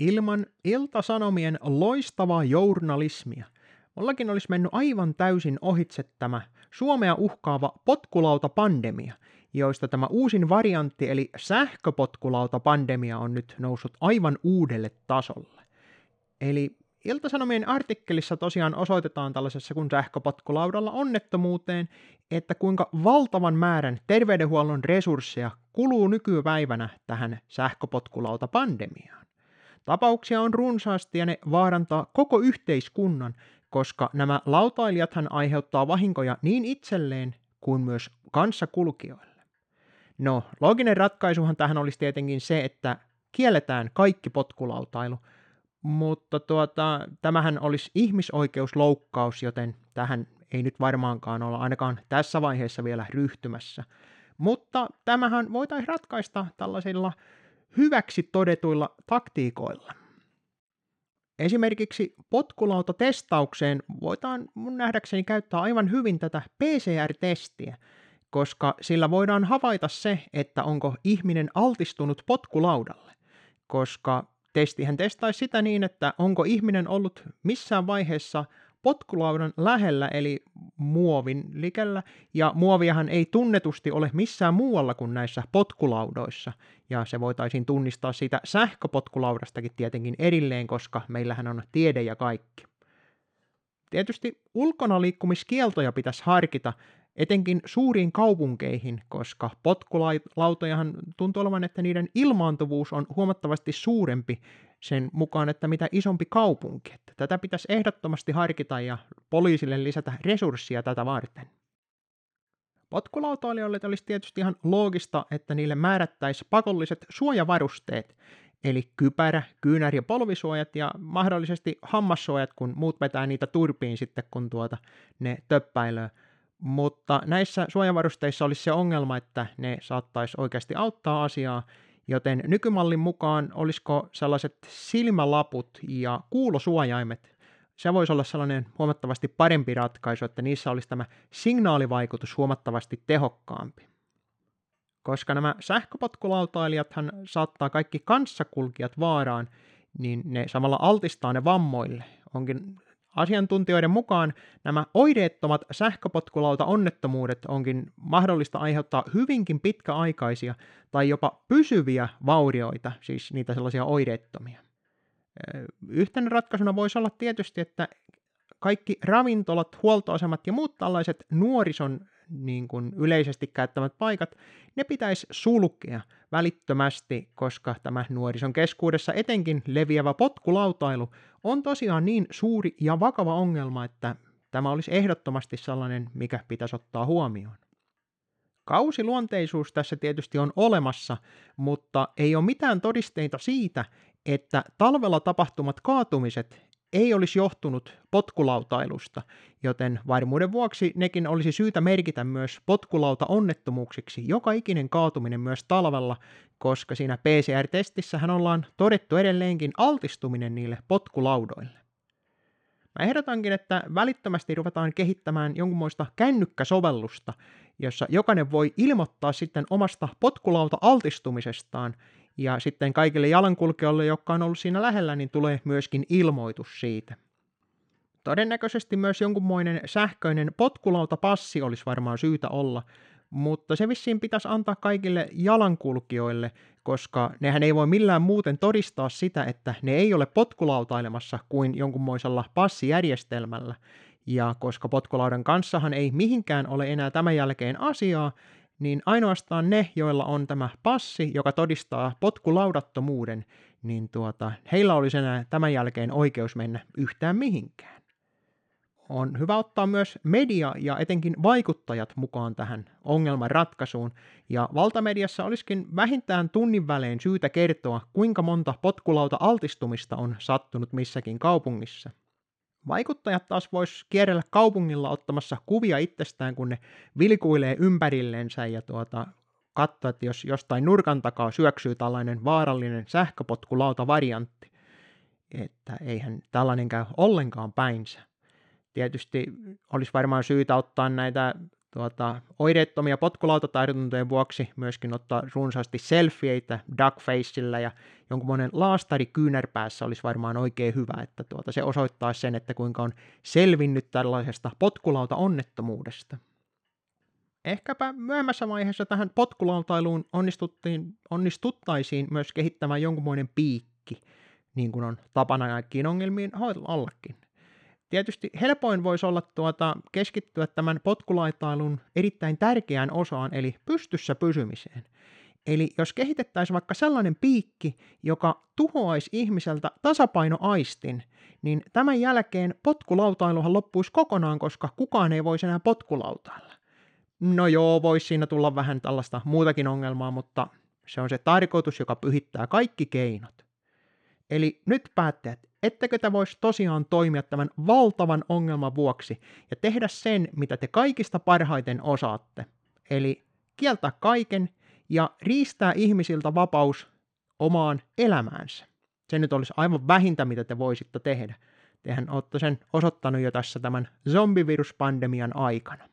Ilman Ilta-Sanomien loistavaa journalismia mullakin olisi mennyt aivan täysin ohitse tämä Suomea uhkaava potkulautapandemia, joista tämä uusin variantti eli sähköpotkulautapandemia on nyt noussut aivan uudelle tasolle. Eli Iltasanomien artikkelissa tosiaan osoitetaan tällaisessa kun sähköpotkulaudalla onnettomuuteen, että kuinka valtavan määrän terveydenhuollon resursseja kuluu nykypäivänä tähän sähköpotkulautapandemiaan. Tapauksia on runsaasti ja ne vaarantaa koko yhteiskunnan, koska nämä lautailijathan aiheuttaa vahinkoja niin itselleen kuin myös kanssakulkijoille. No, looginen ratkaisuhan tähän olisi tietenkin se, että kielletään kaikki potkulautailu, mutta tuota, tämähän olisi ihmisoikeusloukkaus, joten tähän ei nyt varmaankaan olla ainakaan tässä vaiheessa vielä ryhtymässä. Mutta tämähän voitaisiin ratkaista tällaisilla hyväksi todetuilla taktiikoilla. Esimerkiksi potkulautatestaukseen voidaan mun nähdäkseni käyttää aivan hyvin tätä PCR-testiä, koska sillä voidaan havaita se, että onko ihminen altistunut potkulaudalle, koska testihän testaisi sitä niin, että onko ihminen ollut missään vaiheessa potkulaudan lähellä eli muovin likellä, ja muoviahan ei tunnetusti ole missään muualla kuin näissä potkulaudoissa, ja se voitaisiin tunnistaa siitä sähköpotkulaudastakin tietenkin erilleen, koska meillähän on tiede ja kaikki. Tietysti ulkona liikkumiskieltoja pitäisi harkita, etenkin suuriin kaupunkeihin, koska potkulautojahan tuntuu olevan, että niiden ilmaantuvuus on huomattavasti suurempi sen mukaan, että mitä isompi kaupunki. Että tätä pitäisi ehdottomasti harkita ja poliisille lisätä resursseja tätä varten. Potkulautoilijoille olisi tietysti ihan loogista, että niille määrättäisiin pakolliset suojavarusteet, eli kypärä, kyynär- ja polvisuojat ja mahdollisesti hammassuojat, kun muut vetää niitä turpiin sitten, kun tuota ne töppäilöö. Mutta näissä suojavarusteissa olisi se ongelma, että ne saattaisi oikeasti auttaa asiaa, joten nykymallin mukaan olisiko sellaiset silmälaput ja kuulosuojaimet, se voisi olla sellainen huomattavasti parempi ratkaisu, että niissä olisi tämä signaalivaikutus huomattavasti tehokkaampi. Koska nämä sähköpotkulautailijathan saattaa kaikki kanssakulkijat vaaraan, niin ne samalla altistaa ne vammoille. Onkin Asiantuntijoiden mukaan nämä oireettomat sähköpotkulauta-onnettomuudet onkin mahdollista aiheuttaa hyvinkin pitkäaikaisia tai jopa pysyviä vaurioita, siis niitä sellaisia oireettomia. Yhtenä ratkaisuna voisi olla tietysti, että kaikki ravintolat, huoltoasemat ja muut tällaiset nuorison niin kuin yleisesti käyttämät paikat, ne pitäisi sulkea välittömästi, koska tämä nuorison keskuudessa etenkin leviävä potkulautailu on tosiaan niin suuri ja vakava ongelma, että tämä olisi ehdottomasti sellainen, mikä pitäisi ottaa huomioon. Kausiluonteisuus tässä tietysti on olemassa, mutta ei ole mitään todisteita siitä, että talvella tapahtumat kaatumiset ei olisi johtunut potkulautailusta, joten varmuuden vuoksi nekin olisi syytä merkitä myös potkulauta-onnettomuuksiksi joka ikinen kaatuminen myös talvella, koska siinä PCR-testissähän ollaan todettu edelleenkin altistuminen niille potkulaudoille. Mä ehdotankin, että välittömästi ruvetaan kehittämään jonkunmoista kännykkäsovellusta, jossa jokainen voi ilmoittaa sitten omasta potkulauta-altistumisestaan ja sitten kaikille jalankulkijoille, jotka on ollut siinä lähellä, niin tulee myöskin ilmoitus siitä. Todennäköisesti myös jonkunmoinen sähköinen potkulautapassi olisi varmaan syytä olla, mutta se vissiin pitäisi antaa kaikille jalankulkijoille, koska nehän ei voi millään muuten todistaa sitä, että ne ei ole potkulautailemassa kuin jonkunmoisella passijärjestelmällä. Ja koska potkulaudan kanssahan ei mihinkään ole enää tämän jälkeen asiaa, niin ainoastaan ne, joilla on tämä passi, joka todistaa potkulaudattomuuden, niin tuota, heillä olisi enää tämän jälkeen oikeus mennä yhtään mihinkään. On hyvä ottaa myös media ja etenkin vaikuttajat mukaan tähän ongelman ratkaisuun, ja valtamediassa olisikin vähintään tunnin välein syytä kertoa, kuinka monta potkulauta altistumista on sattunut missäkin kaupungissa. Vaikuttajat taas vois kierrellä kaupungilla ottamassa kuvia itsestään, kun ne vilkuilee ympärillensä ja tuota, katsoa, että jos jostain nurkan takaa syöksyy tällainen vaarallinen sähköpotkulauta-variantti, että eihän tällainen käy ollenkaan päinsä. Tietysti olisi varmaan syytä ottaa näitä tuota, oireettomia potkulautatartuntojen vuoksi myöskin ottaa runsaasti selfieitä duckfaceillä ja monen laastari kyynärpäässä olisi varmaan oikein hyvä, että tuota, se osoittaa sen, että kuinka on selvinnyt tällaisesta potkulauta-onnettomuudesta. Ehkäpä myöhemmässä vaiheessa tähän potkulautailuun onnistuttiin, onnistuttaisiin myös kehittämään jonkunmoinen piikki, niin kuin on tapana kaikkiin ongelmiin allakin. Tietysti helpoin voisi olla tuota, keskittyä tämän potkulaitailun erittäin tärkeään osaan, eli pystyssä pysymiseen. Eli jos kehitettäisiin vaikka sellainen piikki, joka tuhoaisi ihmiseltä tasapainoaistin, niin tämän jälkeen potkulautailuhan loppuisi kokonaan, koska kukaan ei voisi enää potkulautailla. No joo, voisi siinä tulla vähän tällaista muutakin ongelmaa, mutta se on se tarkoitus, joka pyhittää kaikki keinot. Eli nyt päättäjät, ettekö te voisi tosiaan toimia tämän valtavan ongelman vuoksi ja tehdä sen, mitä te kaikista parhaiten osaatte. Eli kieltää kaiken ja riistää ihmisiltä vapaus omaan elämäänsä. Se nyt olisi aivan vähintä, mitä te voisitte tehdä. Tehän olette sen osoittanut jo tässä tämän zombiviruspandemian aikana.